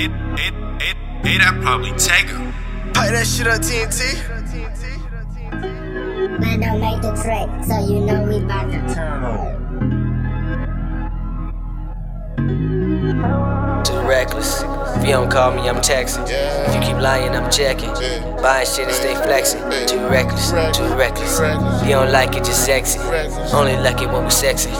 it, it, it, it, that probably Tango. Pipe that shit up, TNT. Man, don't make the track, so you know we bout to turn on. Too reckless. If you don't call me, I'm texting. If you keep lying, I'm checking. Buying shit and stay flexing. Too reckless, too reckless. If you don't like it, just exit. Only like it when we sexing.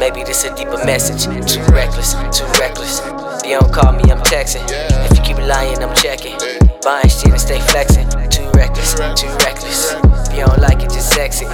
Maybe this a deeper message. Too reckless, too reckless. If you don't call me, I'm texting. If you keep lying, I'm checking. Buying shit and stay flexing. Too reckless, too reckless. If you don't like it, just exit.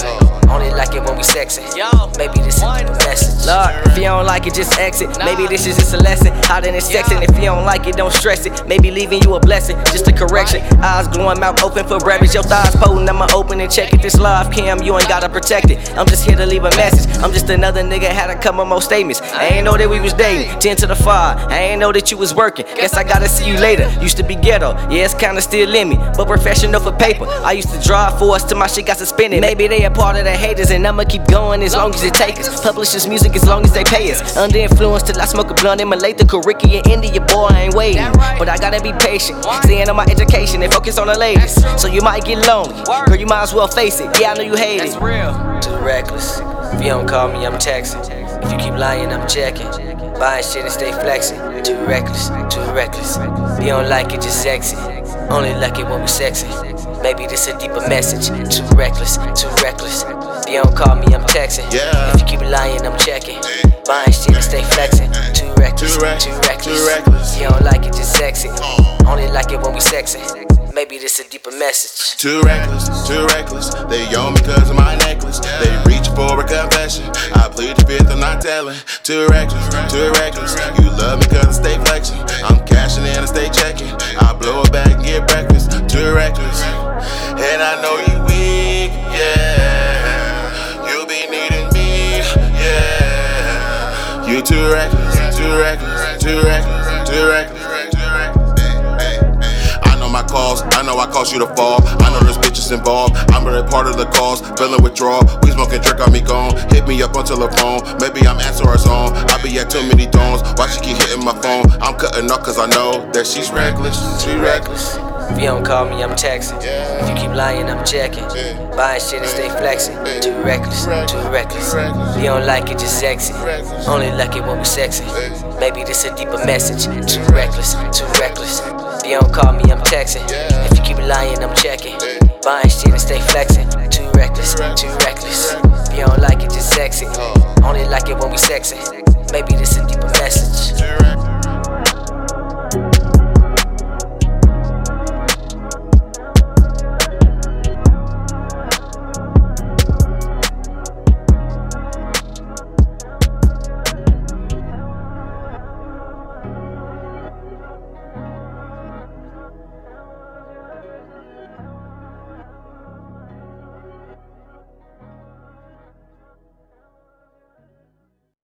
Only like it when we sexing. Maybe this is deeper message. Lord, if you don't like it, just exit. Maybe this is just a lesson. How than it's sexing. If you don't like it, don't stress it. Maybe leaving you a blessing. Just a correction. Eyes glowing, mouth open for breakfast. Your thighs potent. I'ma open and check it. This love cam, you ain't gotta protect it. I'm just here to leave a message. I'm just another nigga, had a couple more statements. I ain't know that we was dating. 10 to the 5. I ain't know that you was working. Guess I gotta see you later. Used to be ghetto. Yeah, it's kinda still in me. But professional for paper. I used to drive for us to my shit got suspended. Maybe they a part of the haters, and I'ma keep going as long as it takes us. Publishers music as long as they pay us. Under influence till I smoke a blunt and Malay the Caribbean India boy, I ain't waiting. But I gotta be patient. Staying on my education and focus on the latest. So you might get lonely. Girl, you might as well face it. Yeah, I know you hate it. Too reckless. If you don't call me, I'm texting. If you keep lying, I'm checking. Buying shit and stay flexing. Too reckless, too reckless. If you don't like it, just exit. Only like it when we sexy. Maybe this a deeper message. Too reckless, too reckless. If you don't call me, I'm texting. Yeah. If you keep lying, I'm checking. Buying shit and stay flexing. Too reckless, Too rec- too reckless. too reckless. If you don't like it, just exit. Only like it when we sexy. Maybe this a deeper message. Too reckless, too reckless. They own me cause of my necklace. They reach for a confession. I plead the fifth, I'm not telling. Too reckless, too reckless. You love me cause I stay flexing. I'm cashing in and stay checking. I blow it back And I know you weak, yeah. You be needing me, yeah. You too reckless, too reckless, too reckless, too reckless. I know my calls, I know I caused you to fall. I know there's bitches involved. I'm really part of the cause. Feeling withdrawal, we smoking drink on me gone. Hit me up until the phone. Maybe I'm answering her song. I be at too many tones. Why she keep hitting my phone? I'm cutting off cause I know that she's reckless. She reckless. If you don't call me, I'm texting. If you keep lying, I'm checking. Buying shit and stay flexing. Too reckless, too reckless. If you don't like it, just exit. Only like it when we sexy. Maybe this a deeper message. Too reckless, too reckless. If you don't call me, I'm texting. If you keep lying, I'm checking. Buying shit and stay flexing. Too reckless, too reckless. If you don't like it, just exit. Only like it when we sexing. Maybe this a deeper message.